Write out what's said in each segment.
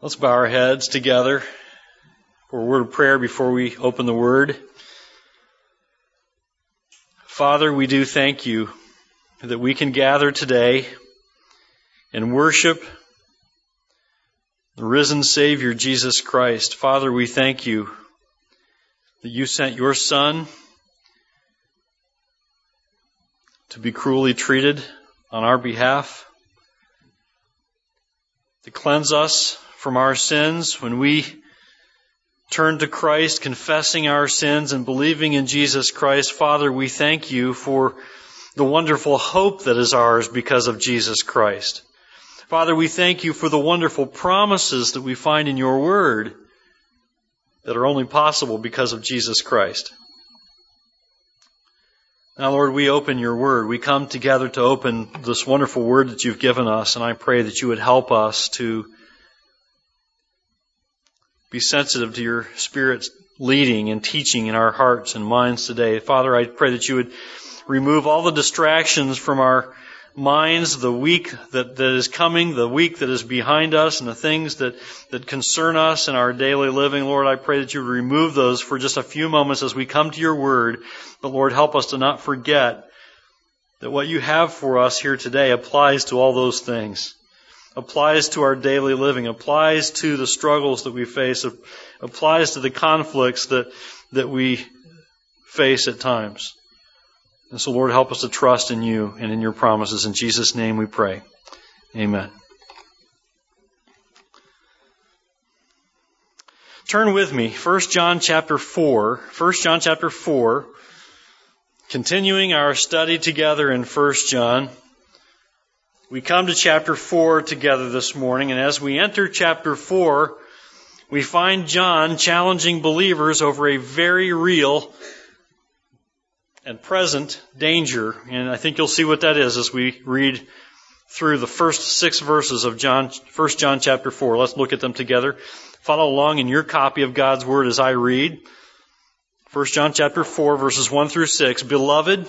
Let's bow our heads together for a word of prayer before we open the word. Father, we do thank you that we can gather today and worship the risen Savior Jesus Christ. Father, we thank you that you sent your Son to be cruelly treated on our behalf, to cleanse us from our sins when we turn to Christ, confessing our sins and believing in Jesus Christ. Father, we thank you for the wonderful hope that is ours because of Jesus Christ. Father, we thank you for the wonderful promises that we find in your word that are only possible because of Jesus Christ. Now, Lord, we open your word. We come together to open this wonderful word that you've given us, and I pray that you would help us to be sensitive to your Spirit's leading and teaching in our hearts and minds today. Father, I pray that you would remove all the distractions from our minds, the week that, that is coming, the week that is behind us, and the things that, that concern us in our daily living. Lord, I pray that you would remove those for just a few moments as we come to your word. But Lord, help us to not forget that what you have for us here today applies to all those things applies to our daily living, applies to the struggles that we face, applies to the conflicts that, that we face at times. And so, Lord, help us to trust in you and in your promises. In Jesus' name we pray. Amen. Turn with me, 1 John chapter 4. 1 John chapter 4. Continuing our study together in 1 John. We come to chapter 4 together this morning, and as we enter chapter 4, we find John challenging believers over a very real and present danger. And I think you'll see what that is as we read through the first six verses of John, 1 John chapter 4. Let's look at them together. Follow along in your copy of God's Word as I read. 1 John chapter 4 verses 1 through 6. Beloved,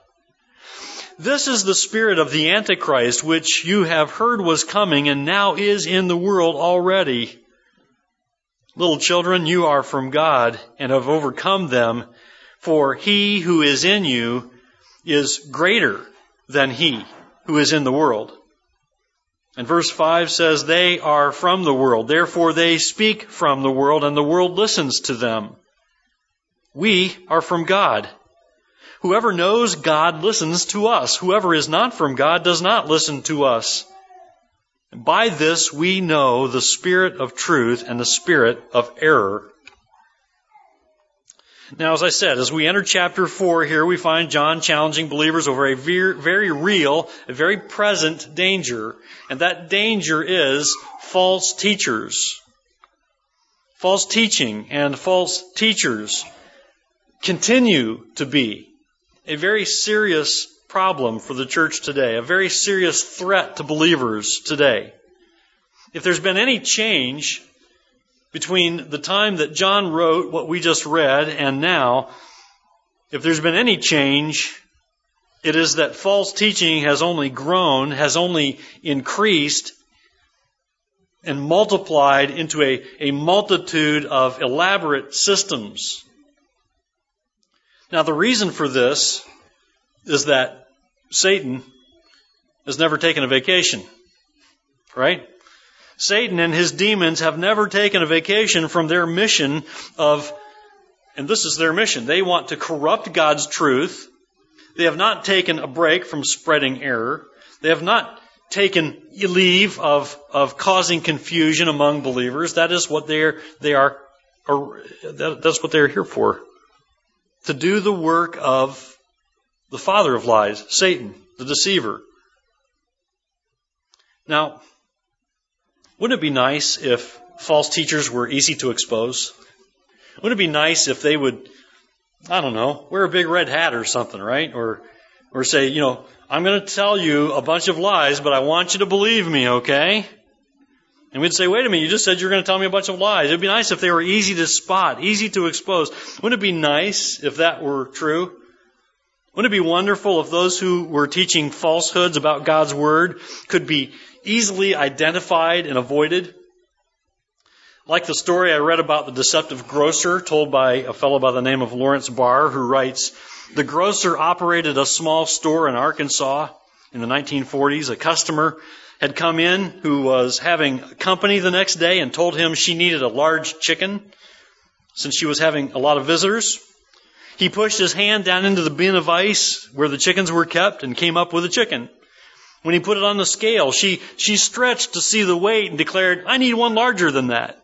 This is the spirit of the Antichrist, which you have heard was coming and now is in the world already. Little children, you are from God and have overcome them, for he who is in you is greater than he who is in the world. And verse 5 says, They are from the world, therefore they speak from the world, and the world listens to them. We are from God. Whoever knows God listens to us. Whoever is not from God does not listen to us. By this we know the spirit of truth and the spirit of error. Now, as I said, as we enter chapter 4 here, we find John challenging believers over a very real, a very present danger. And that danger is false teachers. False teaching and false teachers continue to be a very serious problem for the church today, a very serious threat to believers today. If there's been any change between the time that John wrote what we just read and now, if there's been any change, it is that false teaching has only grown, has only increased, and multiplied into a, a multitude of elaborate systems now, the reason for this is that Satan has never taken a vacation, right? Satan and his demons have never taken a vacation from their mission of, and this is their mission, they want to corrupt God's truth. They have not taken a break from spreading error. They have not taken leave of, of causing confusion among believers. That is what they're, they are, that's what they're here for to do the work of the father of lies, Satan, the deceiver. Now, wouldn't it be nice if false teachers were easy to expose? Wouldn't it be nice if they would, I don't know, wear a big red hat or something, right? Or, or say, you know, I'm going to tell you a bunch of lies, but I want you to believe me, okay? And we'd say, wait a minute, you just said you're going to tell me a bunch of lies. It'd be nice if they were easy to spot, easy to expose. Wouldn't it be nice if that were true? Wouldn't it be wonderful if those who were teaching falsehoods about God's Word could be easily identified and avoided? Like the story I read about the deceptive grocer told by a fellow by the name of Lawrence Barr who writes, the grocer operated a small store in Arkansas in the 1940s. A customer had come in who was having company the next day and told him she needed a large chicken since she was having a lot of visitors. He pushed his hand down into the bin of ice where the chickens were kept and came up with a chicken. When he put it on the scale, she, she stretched to see the weight and declared, I need one larger than that.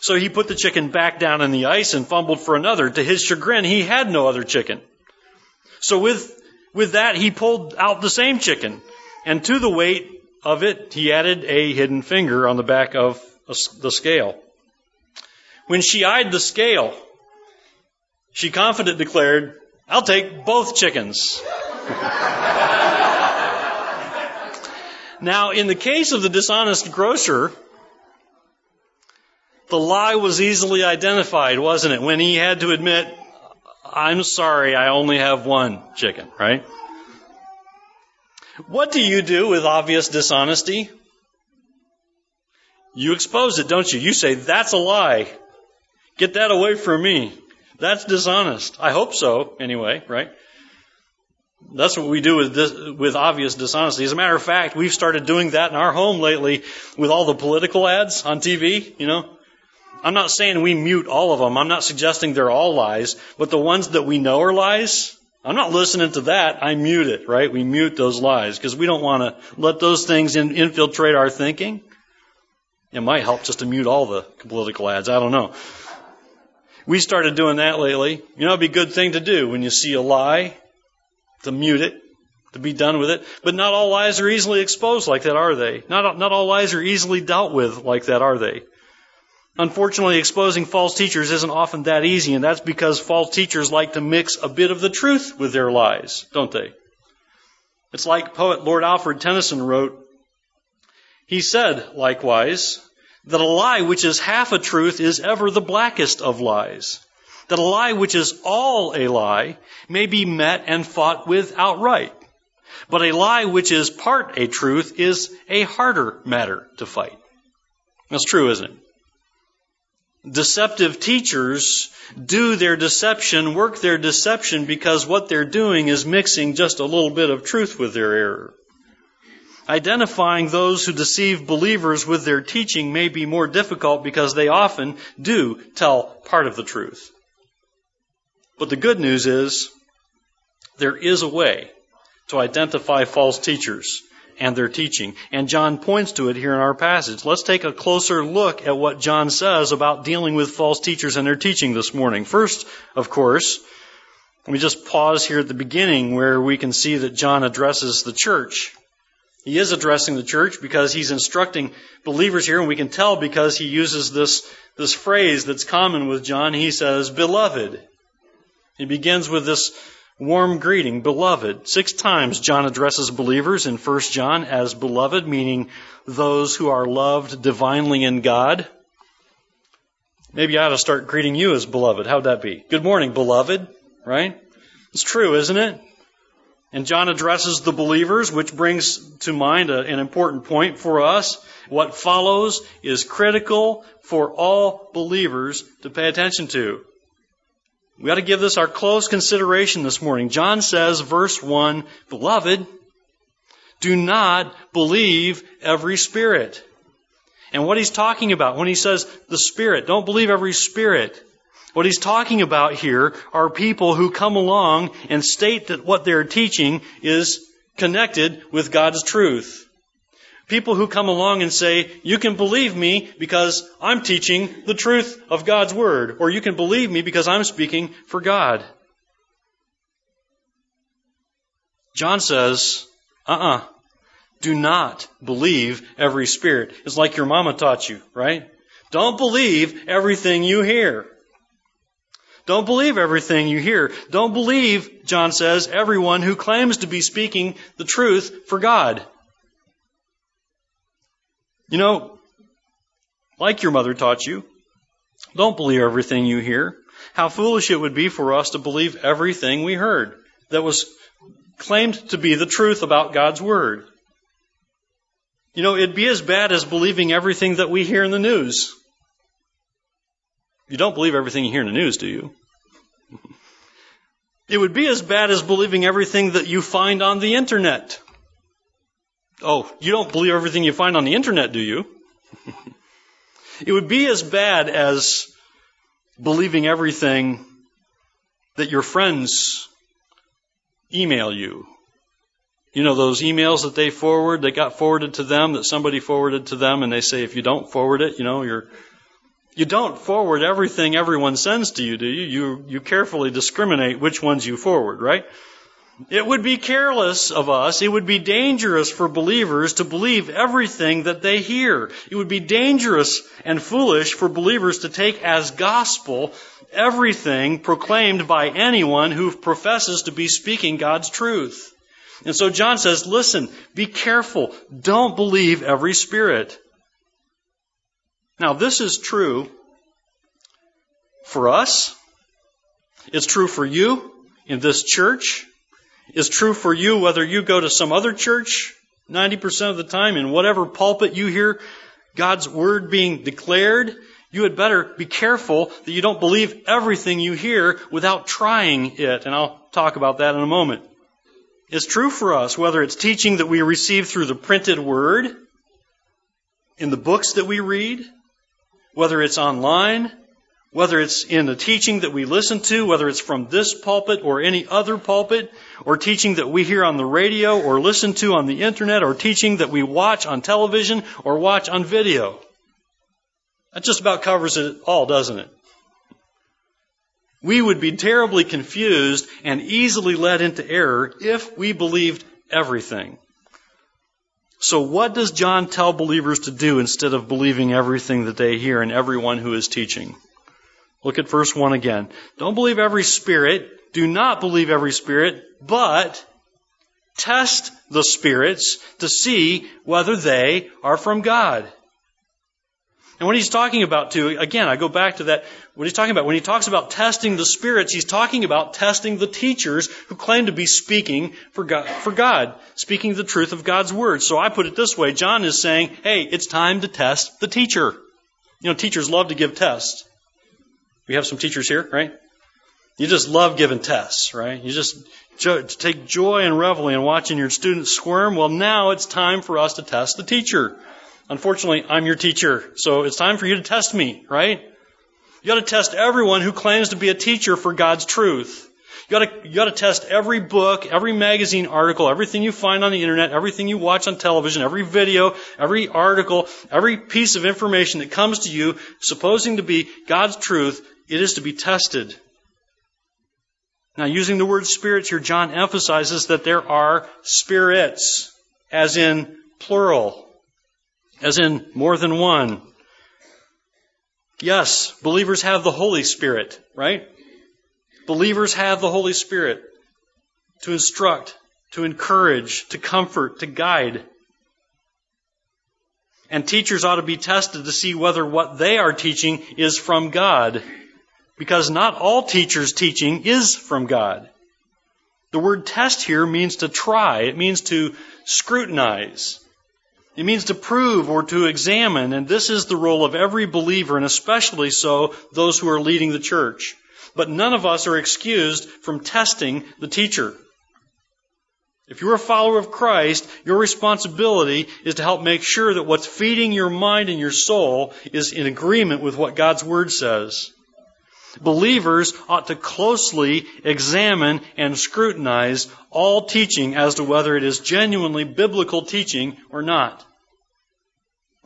So he put the chicken back down in the ice and fumbled for another. To his chagrin, he had no other chicken. So with, with that, he pulled out the same chicken. And to the weight of it, he added a hidden finger on the back of the scale. When she eyed the scale, she confidently declared, I'll take both chickens. now, in the case of the dishonest grocer, the lie was easily identified, wasn't it? When he had to admit, I'm sorry, I only have one chicken, right? What do you do with obvious dishonesty? You expose it, don't you? You say, that's a lie. Get that away from me. That's dishonest. I hope so, anyway, right? That's what we do with this, with obvious dishonesty. As a matter of fact, we've started doing that in our home lately with all the political ads on TV, you know. I'm not saying we mute all of them. I'm not suggesting they're all lies, but the ones that we know are lies, I'm not listening to that. I mute it, right? We mute those lies because we don't want to let those things in, infiltrate our thinking. It might help just to mute all the political ads. I don't know. We started doing that lately. You know, it'd be a good thing to do when you see a lie, to mute it, to be done with it. But not all lies are easily exposed like that, are they? Not, not all lies are easily dealt with like that, are they? Unfortunately, exposing false teachers isn't often that easy, and that's because false teachers like to mix a bit of the truth with their lies, don't they? It's like poet Lord Alfred Tennyson wrote, he said, likewise, that a lie which is half a truth is ever the blackest of lies. That a lie which is all a lie may be met and fought with outright. But a lie which is part a truth is a harder matter to fight. That's true, isn't it? Deceptive teachers do their deception, work their deception because what they're doing is mixing just a little bit of truth with their error. Identifying those who deceive believers with their teaching may be more difficult because they often do tell part of the truth. But the good news is there is a way to identify false teachers and their teaching. And John points to it here in our passage. Let's take a closer look at what John says about dealing with false teachers and their teaching this morning. First, of course, let me just pause here at the beginning where we can see that John addresses the church. He is addressing the church because he's instructing believers here, and we can tell because he uses this, this phrase that's common with John. He says, beloved. He begins with this warm greeting, beloved. Six times John addresses believers in 1 John as beloved, meaning those who are loved divinely in God. Maybe I ought to start greeting you as beloved. How'd that be? Good morning, beloved, right? It's true, isn't it? And John addresses the believers, which brings to mind a, an important point for us. What follows is critical for all believers to pay attention to. We ought to give this our close consideration this morning. John says, verse 1, Beloved, do not believe every spirit. And what he's talking about when he says the spirit, don't believe every spirit. What he's talking about here are people who come along and state that what they're teaching is connected with God's truth. People who come along and say, you can believe me because I'm teaching the truth of God's Word, or you can believe me because I'm speaking for God. John says, uh-uh, do not believe every spirit. It's like your mama taught you, right? Don't believe everything you hear. Don't believe everything you hear. Don't believe, John says, everyone who claims to be speaking the truth for God. You know, like your mother taught you, don't believe everything you hear. How foolish it would be for us to believe everything we heard that was claimed to be the truth about God's Word. You know, it'd be as bad as believing everything that we hear in the news. You don't believe everything you hear in the news, do you? It would be as bad as believing everything that you find on the internet. Oh, you don't believe everything you find on the internet, do you? it would be as bad as believing everything that your friends email you. You know, those emails that they forward, that got forwarded to them, that somebody forwarded to them, and they say, if you don't forward it, you know, you're you don't forward everything everyone sends to you, do you? You, you carefully discriminate which ones you forward, right? It would be careless of us, it would be dangerous for believers to believe everything that they hear. It would be dangerous and foolish for believers to take as gospel everything proclaimed by anyone who professes to be speaking God's truth. And so John says, listen, be careful. Don't believe every spirit. Now, this is true for us. It's true for you in this church. It's true for you whether you go to some other church 90% of the time in whatever pulpit you hear God's word being declared. You had better be careful that you don't believe everything you hear without trying it. And I'll talk about that in a moment. It's true for us whether it's teaching that we receive through the printed word, in the books that we read, whether it's online, whether it's in the teaching that we listen to, whether it's from this pulpit or any other pulpit, or teaching that we hear on the radio or listen to on the internet, or teaching that we watch on television or watch on video. That just about covers it all, doesn't it? We would be terribly confused and easily led into error if we believed everything. So, what does John tell believers to do instead of believing everything that they hear and everyone who is teaching? Look at verse 1 again. Don't believe every spirit. Do not believe every spirit, but test the spirits to see whether they are from God. And what he's talking about too, again, I go back to that, what he's talking about, when he talks about testing the spirits, he's talking about testing the teachers who claim to be speaking for God, for God, speaking the truth of God's word. So I put it this way, John is saying, hey, it's time to test the teacher. You know, teachers love to give tests. We have some teachers here, right? You just love giving tests, right? You just take joy and reveling in watching your students squirm. Well, now it's time for us to test the teacher. Unfortunately, I'm your teacher, so it's time for you to test me, right? You gotta test everyone who claims to be a teacher for God's truth. You gotta, you gotta test every book, every magazine article, everything you find on the internet, everything you watch on television, every video, every article, every piece of information that comes to you supposing to be God's truth, it is to be tested. Now, using the word spirits here, John emphasizes that there are spirits, as in plural as in more than one. Yes, believers have the Holy Spirit, right? Believers have the Holy Spirit to instruct, to encourage, to comfort, to guide. And teachers ought to be tested to see whether what they are teaching is from God. Because not all teachers' teaching is from God. The word test here means to try. It means to scrutinize. It means to prove or to examine, and this is the role of every believer, and especially so those who are leading the church. But none of us are excused from testing the teacher. If you're a follower of Christ, your responsibility is to help make sure that what's feeding your mind and your soul is in agreement with what God's Word says. Believers ought to closely examine and scrutinize all teaching as to whether it is genuinely biblical teaching or not.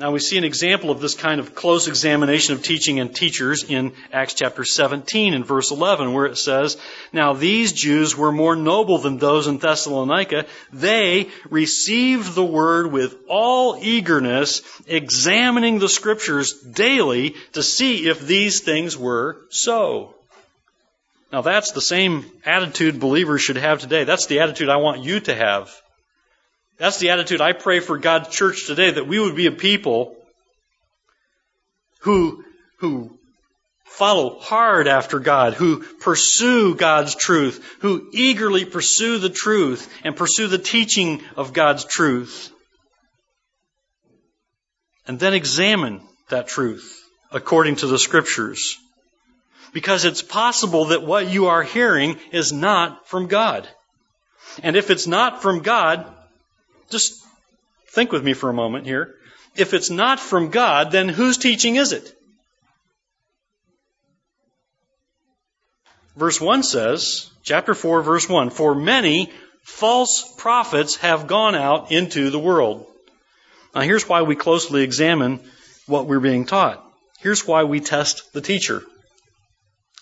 Now we see an example of this kind of close examination of teaching and teachers in Acts chapter 17 and verse 11 where it says, Now these Jews were more noble than those in Thessalonica. They received the word with all eagerness, examining the scriptures daily to see if these things were so. Now that's the same attitude believers should have today. That's the attitude I want you to have. That's the attitude I pray for God's church today, that we would be a people who, who follow hard after God, who pursue God's truth, who eagerly pursue the truth and pursue the teaching of God's truth. And then examine that truth according to the scriptures. Because it's possible that what you are hearing is not from God. And if it's not from God, just think with me for a moment here. If it's not from God, then whose teaching is it? Verse 1 says, chapter 4, verse 1, For many false prophets have gone out into the world. Now here's why we closely examine what we're being taught. Here's why we test the teacher.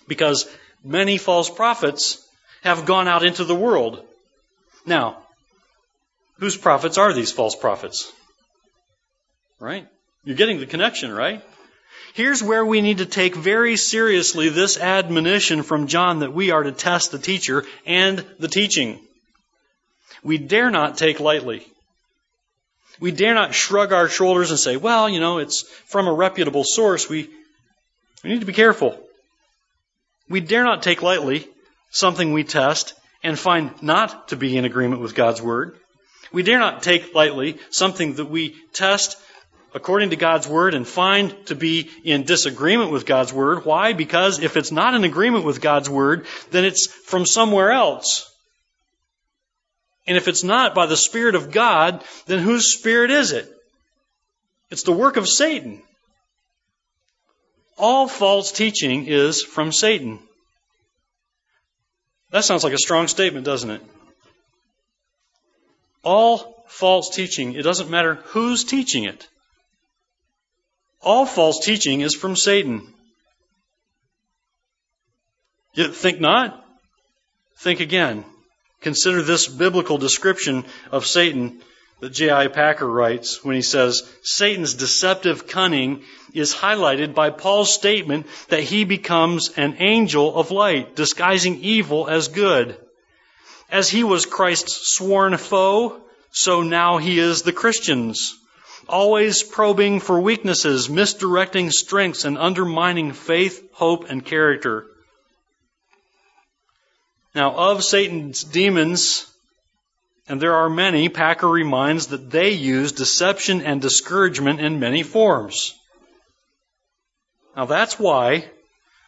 Because many false prophets have gone out into the world. Now, Whose prophets are these false prophets? Right? You're getting the connection, right? Here's where we need to take very seriously this admonition from John that we are to test the teacher and the teaching. We dare not take lightly. We dare not shrug our shoulders and say, well, you know, it's from a reputable source. We, we need to be careful. We dare not take lightly something we test and find not to be in agreement with God's Word. We dare not take lightly something that we test according to God's Word and find to be in disagreement with God's Word. Why? Because if it's not in agreement with God's Word, then it's from somewhere else. And if it's not by the Spirit of God, then whose Spirit is it? It's the work of Satan. All false teaching is from Satan. That sounds like a strong statement, doesn't it? All false teaching, it doesn't matter who's teaching it. All false teaching is from Satan. You think not? Think again. Consider this biblical description of Satan that J.I. Packer writes when he says, Satan's deceptive cunning is highlighted by Paul's statement that he becomes an angel of light, disguising evil as good. As he was Christ's sworn foe, so now he is the Christian's. Always probing for weaknesses, misdirecting strengths, and undermining faith, hope, and character. Now, of Satan's demons, and there are many, Packer reminds that they use deception and discouragement in many forms. Now, that's why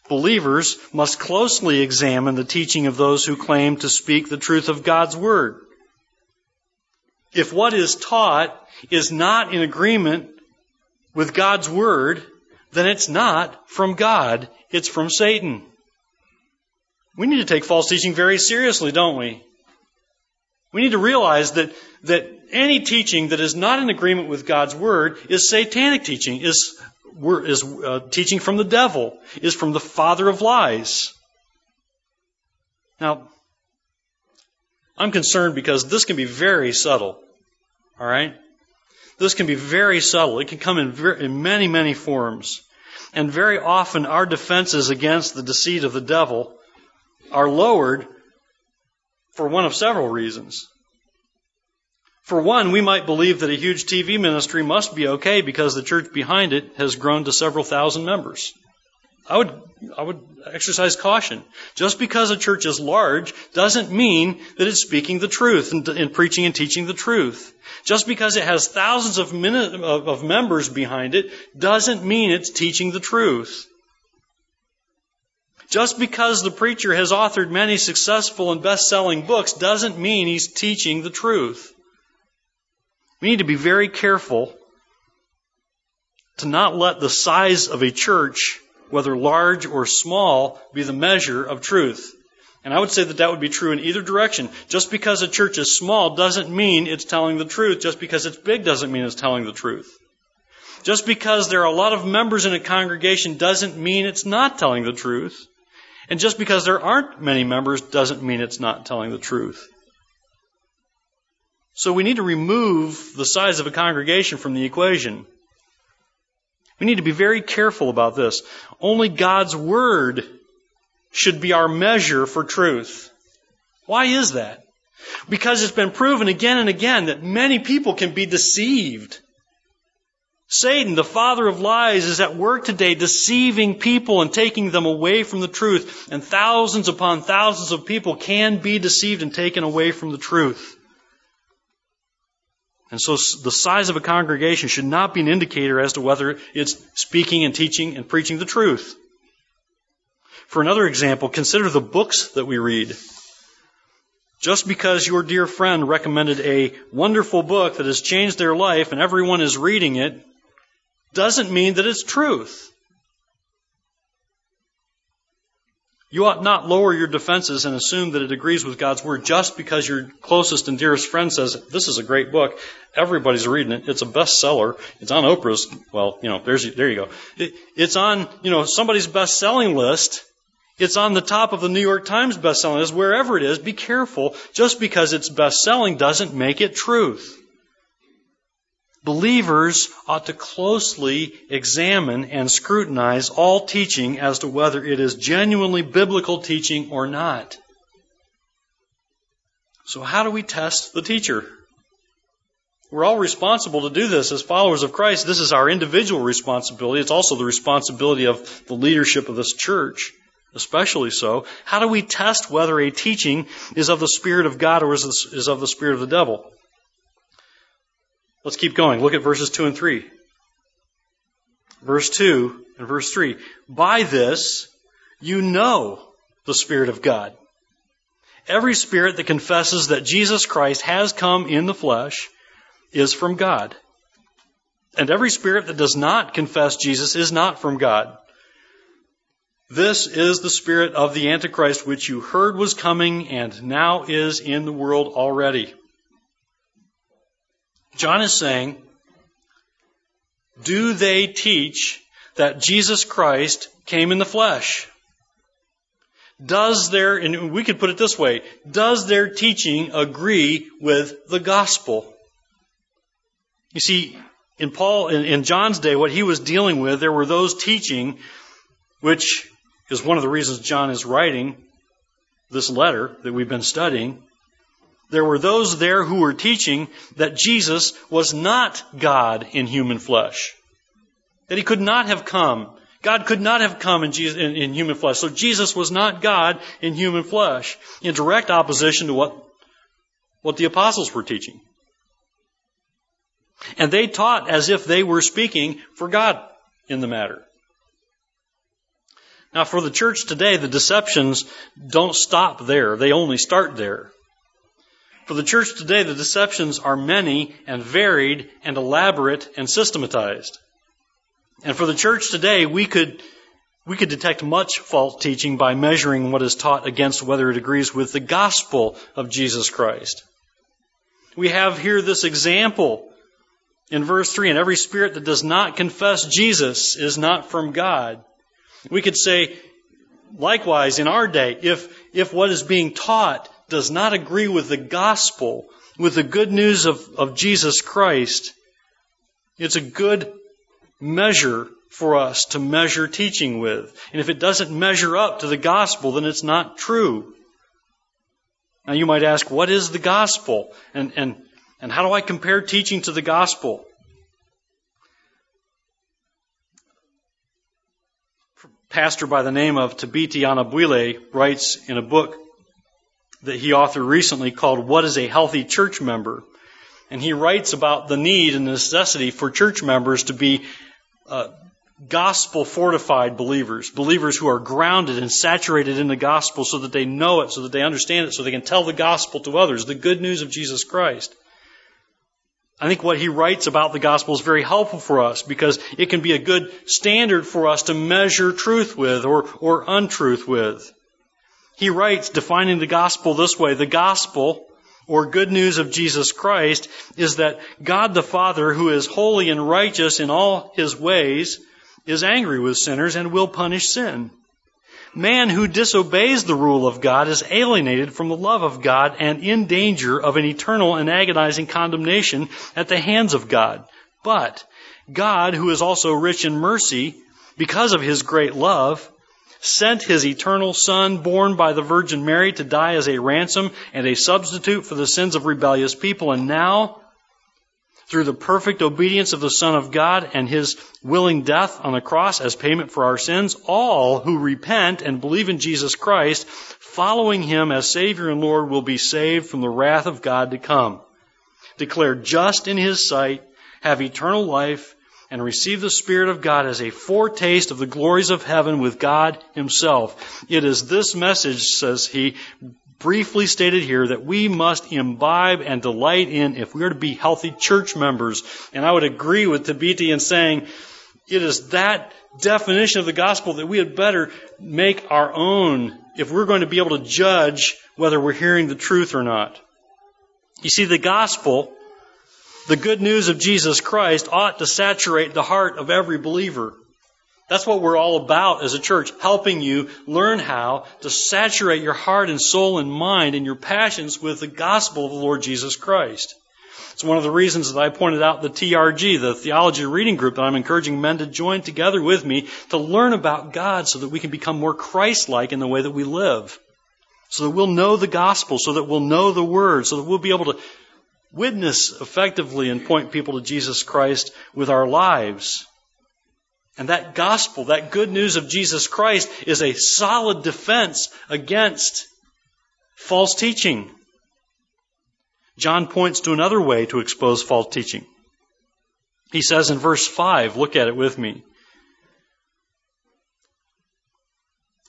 Believers must closely examine the teaching of those who claim to speak the truth of God's Word. If what is taught is not in agreement with God's Word, then it's not from God, it's from Satan. We need to take false teaching very seriously, don't we? We need to realize that, that any teaching that is not in agreement with God's Word is satanic teaching, is is uh, teaching from the devil, is from the father of lies. Now, I'm concerned because this can be very subtle. All right? This can be very subtle. It can come in, very, in many, many forms. And very often our defenses against the deceit of the devil are lowered for one of several reasons. For one, we might believe that a huge TV ministry must be okay because the church behind it has grown to several thousand members. I would, I would exercise caution. Just because a church is large doesn't mean that it's speaking the truth and, and preaching and teaching the truth. Just because it has thousands of, min- of members behind it doesn't mean it's teaching the truth. Just because the preacher has authored many successful and best-selling books doesn't mean he's teaching the truth. We need to be very careful to not let the size of a church, whether large or small, be the measure of truth. And I would say that that would be true in either direction. Just because a church is small doesn't mean it's telling the truth. Just because it's big doesn't mean it's telling the truth. Just because there are a lot of members in a congregation doesn't mean it's not telling the truth. And just because there aren't many members doesn't mean it's not telling the truth. So we need to remove the size of a congregation from the equation. We need to be very careful about this. Only God's Word should be our measure for truth. Why is that? Because it's been proven again and again that many people can be deceived. Satan, the father of lies, is at work today deceiving people and taking them away from the truth. And thousands upon thousands of people can be deceived and taken away from the truth. And so the size of a congregation should not be an indicator as to whether it's speaking and teaching and preaching the truth. For another example, consider the books that we read. Just because your dear friend recommended a wonderful book that has changed their life and everyone is reading it, doesn't mean that it's truth. You ought not lower your defenses and assume that it agrees with God's Word just because your closest and dearest friend says, This is a great book. Everybody's reading it. It's a bestseller. It's on Oprah's, well, you know, there's, there you go. It, it's on, you know, somebody's best selling list. It's on the top of the New York Times best selling list. Wherever it is, be careful. Just because it's best selling doesn't make it truth. Believers ought to closely examine and scrutinize all teaching as to whether it is genuinely biblical teaching or not. So, how do we test the teacher? We're all responsible to do this as followers of Christ. This is our individual responsibility. It's also the responsibility of the leadership of this church, especially so. How do we test whether a teaching is of the Spirit of God or is of the Spirit of the devil? Let's keep going. Look at verses 2 and 3. Verse 2 and verse 3. By this you know the Spirit of God. Every spirit that confesses that Jesus Christ has come in the flesh is from God. And every spirit that does not confess Jesus is not from God. This is the spirit of the Antichrist which you heard was coming and now is in the world already. John is saying, do they teach that Jesus Christ came in the flesh? Does their, and we could put it this way, does their teaching agree with the gospel? You see, in Paul, in, in John's day, what he was dealing with, there were those teaching, which is one of the reasons John is writing this letter that we've been studying there were those there who were teaching that Jesus was not God in human flesh. That he could not have come. God could not have come in, Jesus, in, in human flesh. So Jesus was not God in human flesh, in direct opposition to what, what the apostles were teaching. And they taught as if they were speaking for God in the matter. Now, for the church today, the deceptions don't stop there. They only start there. For the church today, the deceptions are many and varied and elaborate and systematized. And for the church today, we could, we could detect much false teaching by measuring what is taught against whether it agrees with the gospel of Jesus Christ. We have here this example in verse 3 and every spirit that does not confess Jesus is not from God. We could say, likewise, in our day, if, if what is being taught does not agree with the gospel, with the good news of, of Jesus Christ, it's a good measure for us to measure teaching with. And if it doesn't measure up to the gospel, then it's not true. Now you might ask, what is the gospel? And, and, and how do I compare teaching to the gospel? pastor by the name of Thabiti Anyabwile writes in a book that he authored recently called What is a Healthy Church Member? And he writes about the need and necessity for church members to be uh, gospel fortified believers, believers who are grounded and saturated in the gospel so that they know it, so that they understand it, so they can tell the gospel to others, the good news of Jesus Christ. I think what he writes about the gospel is very helpful for us because it can be a good standard for us to measure truth with or, or untruth with. He writes, defining the gospel this way the gospel or good news of Jesus Christ is that God the Father, who is holy and righteous in all his ways, is angry with sinners and will punish sin. Man who disobeys the rule of God is alienated from the love of God and in danger of an eternal and agonizing condemnation at the hands of God. But God, who is also rich in mercy, because of his great love, sent his eternal Son, born by the Virgin Mary, to die as a ransom and a substitute for the sins of rebellious people. And now, through the perfect obedience of the Son of God and his willing death on the cross as payment for our sins, all who repent and believe in Jesus Christ, following him as Savior and Lord, will be saved from the wrath of God to come. Declared just in his sight, have eternal life, and receive the Spirit of God as a foretaste of the glories of heaven with God Himself. It is this message, says he, briefly stated here, that we must imbibe and delight in if we are to be healthy church members. And I would agree with Thabiti in saying it is that definition of the gospel that we had better make our own if we're going to be able to judge whether we're hearing the truth or not. You see, the gospel the good news of Jesus Christ ought to saturate the heart of every believer. That's what we're all about as a church, helping you learn how to saturate your heart and soul and mind and your passions with the gospel of the Lord Jesus Christ. It's one of the reasons that I pointed out the TRG, the theology reading group that I'm encouraging men to join together with me to learn about God so that we can become more Christ-like in the way that we live. So that we'll know the gospel, so that we'll know the word, so that we'll be able to witness effectively and point people to Jesus Christ with our lives. And that gospel, that good news of Jesus Christ, is a solid defense against false teaching. John points to another way to expose false teaching. He says in verse 5, look at it with me.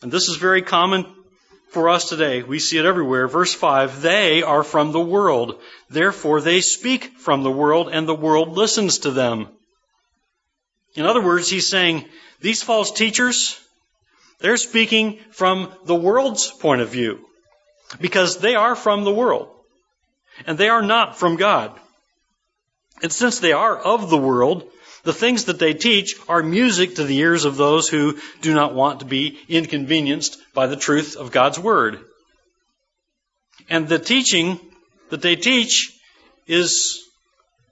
And this is very common for us today. We see it everywhere. Verse 5, they are from the world. Therefore they speak from the world and the world listens to them. In other words, he's saying these false teachers, they're speaking from the world's point of view because they are from the world and they are not from God. And since they are of the world, the things that they teach are music to the ears of those who do not want to be inconvenienced by the truth of God's Word. And the teaching that they teach is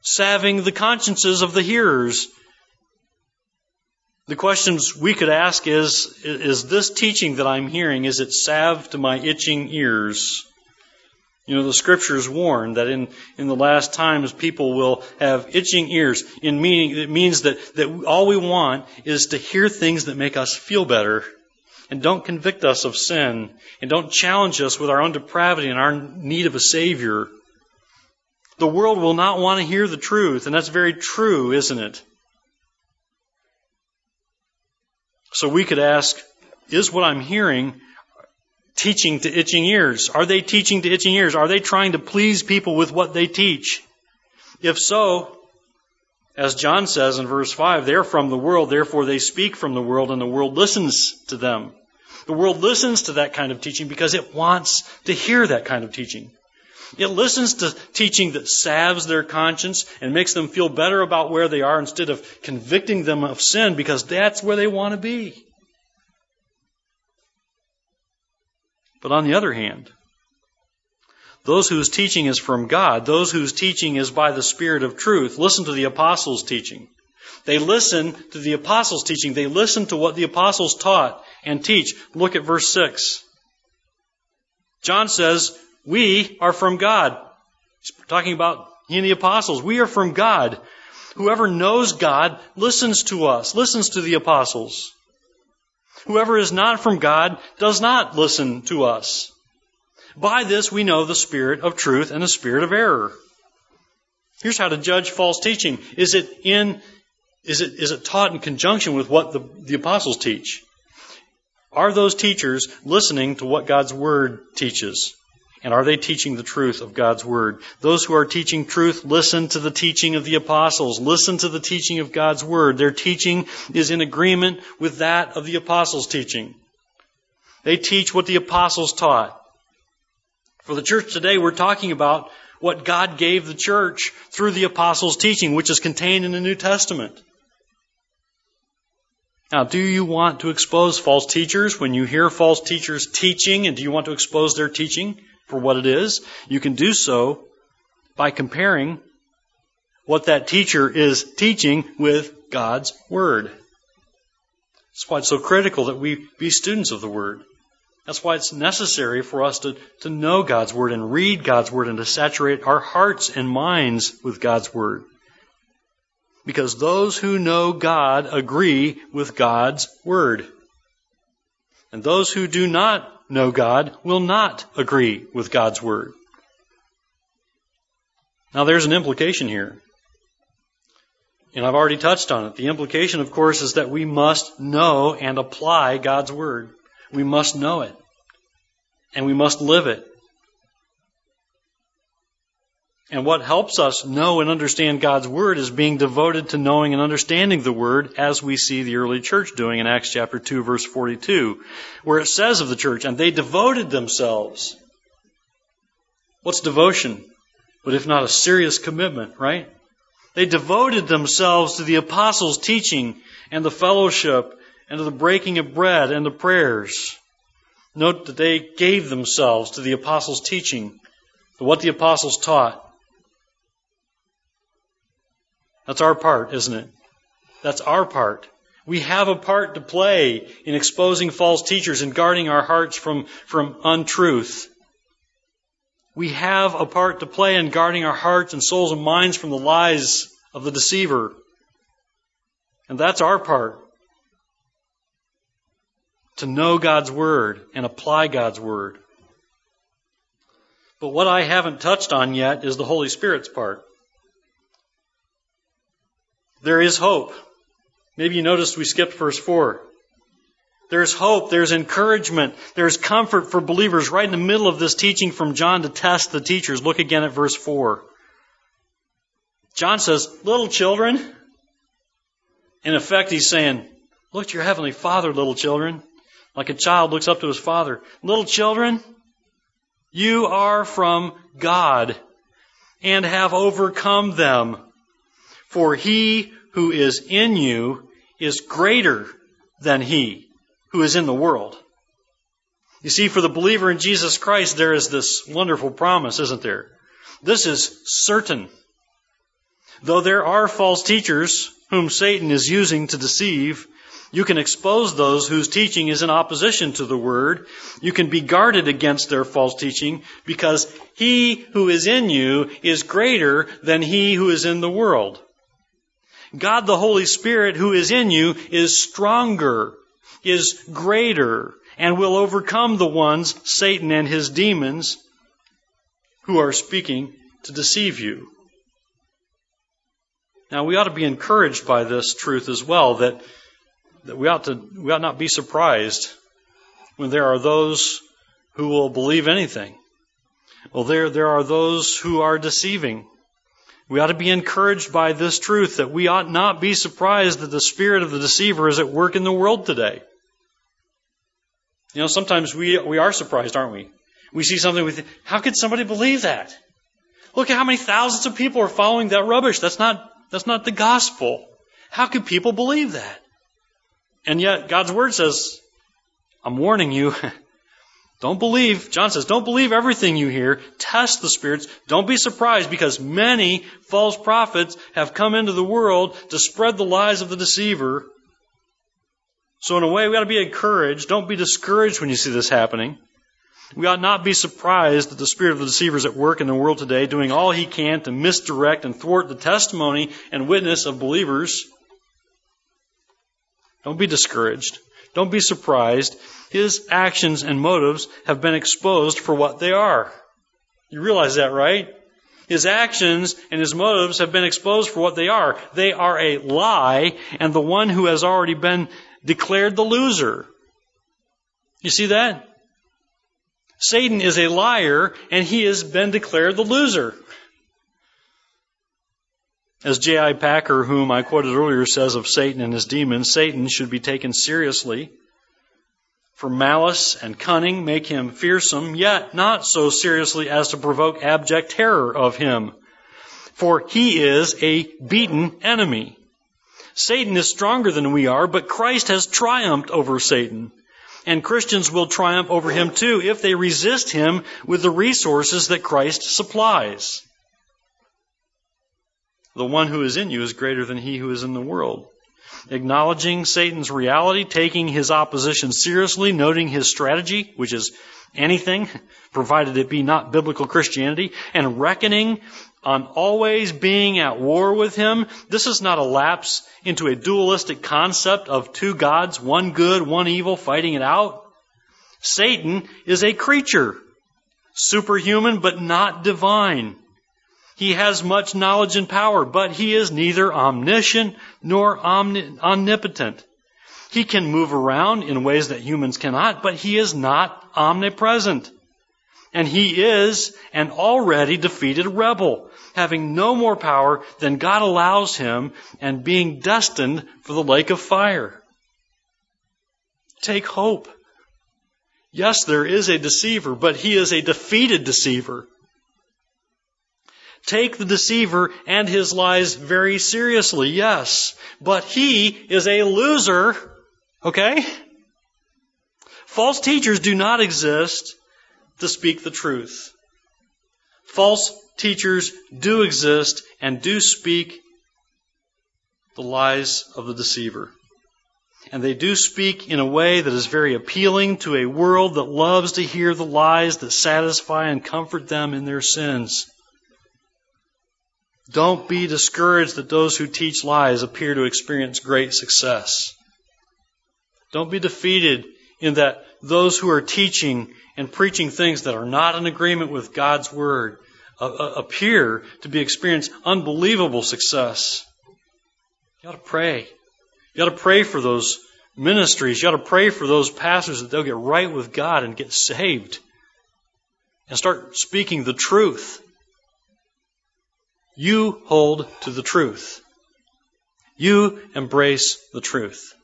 salving the consciences of the hearers. The questions we could ask is, is this teaching that I'm hearing, is it salve to my itching ears? You know, the scriptures warn that in, in the last times people will have itching ears. In meaning, it means that, that all we want is to hear things that make us feel better and don't convict us of sin and don't challenge us with our own depravity and our need of a Savior. The world will not want to hear the truth, and that's very true, isn't it? So we could ask, is what I'm hearing teaching to itching ears? Are they teaching to itching ears? Are they trying to please people with what they teach? If so, as John says in verse 5, they're from the world, therefore they speak from the world, and the world listens to them. The world listens to that kind of teaching because it wants to hear that kind of teaching. It listens to teaching that salves their conscience and makes them feel better about where they are instead of convicting them of sin because that's where they want to be. But on the other hand, those whose teaching is from God, those whose teaching is by the Spirit of truth, listen to the apostles' teaching. They listen to the apostles' teaching. They listen to what the apostles taught and teach. Look at verse 6. John says, We are from God. He's talking about he and the apostles. We are from God. Whoever knows God listens to us, listens to the apostles. Whoever is not from God does not listen to us. By this we know the spirit of truth and the spirit of error. Here's how to judge false teaching. Is it in, is it, is it taught in conjunction with what the, the apostles teach? Are those teachers listening to what God's Word teaches? And are they teaching the truth of God's Word? Those who are teaching truth listen to the teaching of the apostles. Listen to the teaching of God's Word. Their teaching is in agreement with that of the apostles' teaching. They teach what the apostles taught. For the church today, we're talking about what God gave the church through the apostles' teaching, which is contained in the New Testament. Now, do you want to expose false teachers when you hear false teachers teaching, and do you want to expose their teaching for what it is? You can do so by comparing what that teacher is teaching with God's Word. That's why it's so critical that we be students of the Word. That's why it's necessary for us to, to know God's Word and read God's Word and to saturate our hearts and minds with God's Word because those who know God agree with God's Word. And those who do not know God will not agree with God's Word. Now there's an implication here. And I've already touched on it. The implication, of course, is that we must know and apply God's Word. We must know it. And we must live it. And what helps us know and understand God's Word is being devoted to knowing and understanding the Word as we see the early church doing in Acts chapter 2 verse 42, where it says of the church, and they devoted themselves. What's devotion? But if not a serious commitment, right? They devoted themselves to the apostles' teaching and the fellowship and to the breaking of bread and the prayers. Note that they gave themselves to the apostles' teaching, to what the apostles taught. That's our part, isn't it? That's our part. We have a part to play in exposing false teachers and guarding our hearts from, from untruth. We have a part to play in guarding our hearts and souls and minds from the lies of the deceiver. And that's our part. To know God's Word and apply God's Word. But what I haven't touched on yet is the Holy Spirit's part. There is hope. Maybe you noticed we skipped verse 4. There's hope, there's encouragement, there's comfort for believers right in the middle of this teaching from John to test the teachers. Look again at verse 4. John says, Little children. In effect, he's saying, Look to your heavenly Father, little children. Like a child looks up to his father. Little children, you are from God and have overcome them. For he who is in you is greater than he who is in the world. You see, for the believer in Jesus Christ, there is this wonderful promise, isn't there? This is certain. Though there are false teachers whom Satan is using to deceive, you can expose those whose teaching is in opposition to the word. You can be guarded against their false teaching because he who is in you is greater than he who is in the world. God the Holy Spirit who is in you is stronger, is greater, and will overcome the ones, Satan and his demons, who are speaking to deceive you. Now we ought to be encouraged by this truth as well, that, that we ought to we ought not be surprised when there are those who will believe anything. Well, there, there are those who are deceiving. We ought to be encouraged by this truth that we ought not be surprised that the spirit of the deceiver is at work in the world today. You know, sometimes we, we are surprised, aren't we? We see something we think, how could somebody believe that? Look at how many thousands of people are following that rubbish. That's not, that's not the gospel. How could people believe that? And yet, God's word says, I'm warning you, Don't believe, John says, don't believe everything you hear. Test the spirits. Don't be surprised because many false prophets have come into the world to spread the lies of the deceiver. So in a way, we ought to be encouraged. Don't be discouraged when you see this happening. We ought not be surprised that the spirit of the deceiver is at work in the world today, doing all he can to misdirect and thwart the testimony and witness of believers. Don't be discouraged. Don't be surprised. His actions and motives have been exposed for what they are. You realize that, right? His actions and his motives have been exposed for what they are. They are a lie and the one who has already been declared the loser. You see that? Satan is a liar and he has been declared the loser. As J.I. Packer, whom I quoted earlier, says of Satan and his demons, Satan should be taken seriously for malice and cunning make him fearsome, yet not so seriously as to provoke abject terror of him. For he is a beaten enemy. Satan is stronger than we are, but Christ has triumphed over Satan. And Christians will triumph over him too if they resist him with the resources that Christ supplies. The one who is in you is greater than he who is in the world acknowledging Satan's reality, taking his opposition seriously, noting his strategy, which is anything, provided it be not biblical Christianity, and reckoning on always being at war with him. This is not a lapse into a dualistic concept of two gods, one good, one evil, fighting it out. Satan is a creature, superhuman but not divine. He has much knowledge and power, but he is neither omniscient nor omnipotent. He can move around in ways that humans cannot, but he is not omnipresent. And he is an already defeated rebel, having no more power than God allows him and being destined for the lake of fire. Take hope. Yes, there is a deceiver, but he is a defeated deceiver take the deceiver and his lies very seriously, yes. But he is a loser, okay? False teachers do not exist to speak the truth. False teachers do exist and do speak the lies of the deceiver. And they do speak in a way that is very appealing to a world that loves to hear the lies that satisfy and comfort them in their sins. Don't be discouraged that those who teach lies appear to experience great success. Don't be defeated in that those who are teaching and preaching things that are not in agreement with God's word uh, uh, appear to be experiencing unbelievable success. You got to pray. You got to pray for those ministries. You got to pray for those pastors that they'll get right with God and get saved and start speaking the truth. You hold to the truth. You embrace the truth.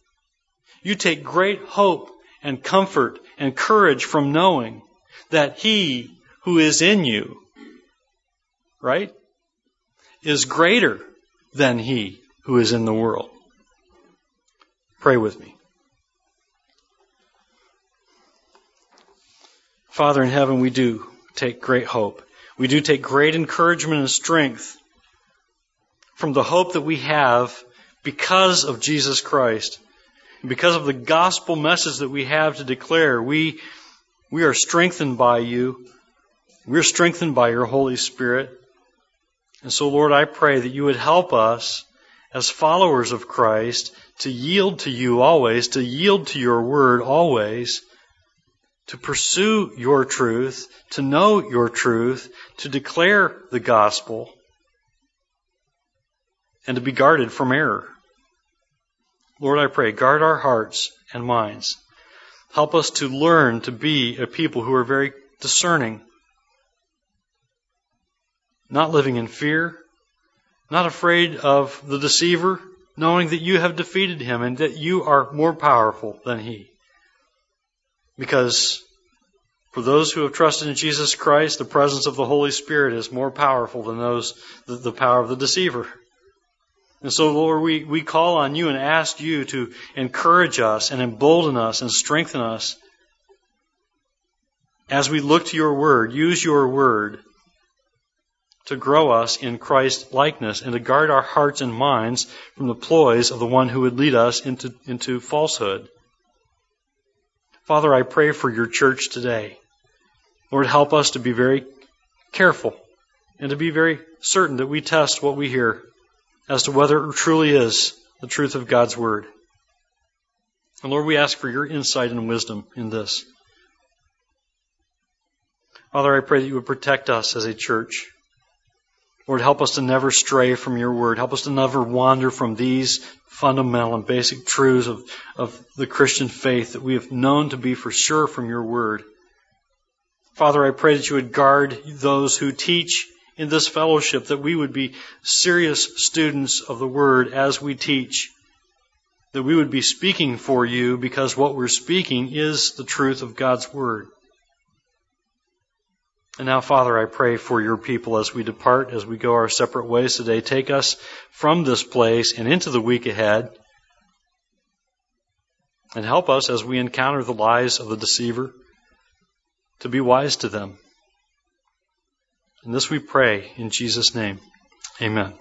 You take great hope and comfort and courage from knowing that He who is in you, right, is greater than He who is in the world. Pray with me. Father in heaven, we do take great hope. We do take great encouragement and strength from the hope that we have because of Jesus Christ. Because of the gospel message that we have to declare, we, we are strengthened by you. We're strengthened by your Holy Spirit. And so, Lord, I pray that you would help us as followers of Christ to yield to you always, to yield to your word always, to pursue your truth, to know your truth, to declare the gospel and to be guarded from error. Lord, I pray, guard our hearts and minds. Help us to learn to be a people who are very discerning, not living in fear, not afraid of the deceiver, knowing that you have defeated him and that you are more powerful than he. Because for those who have trusted in Jesus Christ, the presence of the Holy Spirit is more powerful than those the, the power of the deceiver. And so, Lord, we, we call on you and ask you to encourage us and embolden us and strengthen us as we look to your word. Use your word to grow us in Christ likeness and to guard our hearts and minds from the ploys of the one who would lead us into, into falsehood. Father, I pray for your church today. Lord, help us to be very careful and to be very certain that we test what we hear as to whether it truly is the truth of God's Word. And Lord, we ask for your insight and wisdom in this. Father, I pray that you would protect us as a church. Lord, help us to never stray from your word. Help us to never wander from these fundamental and basic truths of, of the Christian faith that we have known to be for sure from your word. Father, I pray that you would guard those who teach in this fellowship, that we would be serious students of the Word as we teach, that we would be speaking for you because what we're speaking is the truth of God's Word. And now, Father, I pray for your people as we depart, as we go our separate ways today. Take us from this place and into the week ahead. And help us as we encounter the lies of the deceiver to be wise to them. And this we pray in Jesus' name. Amen.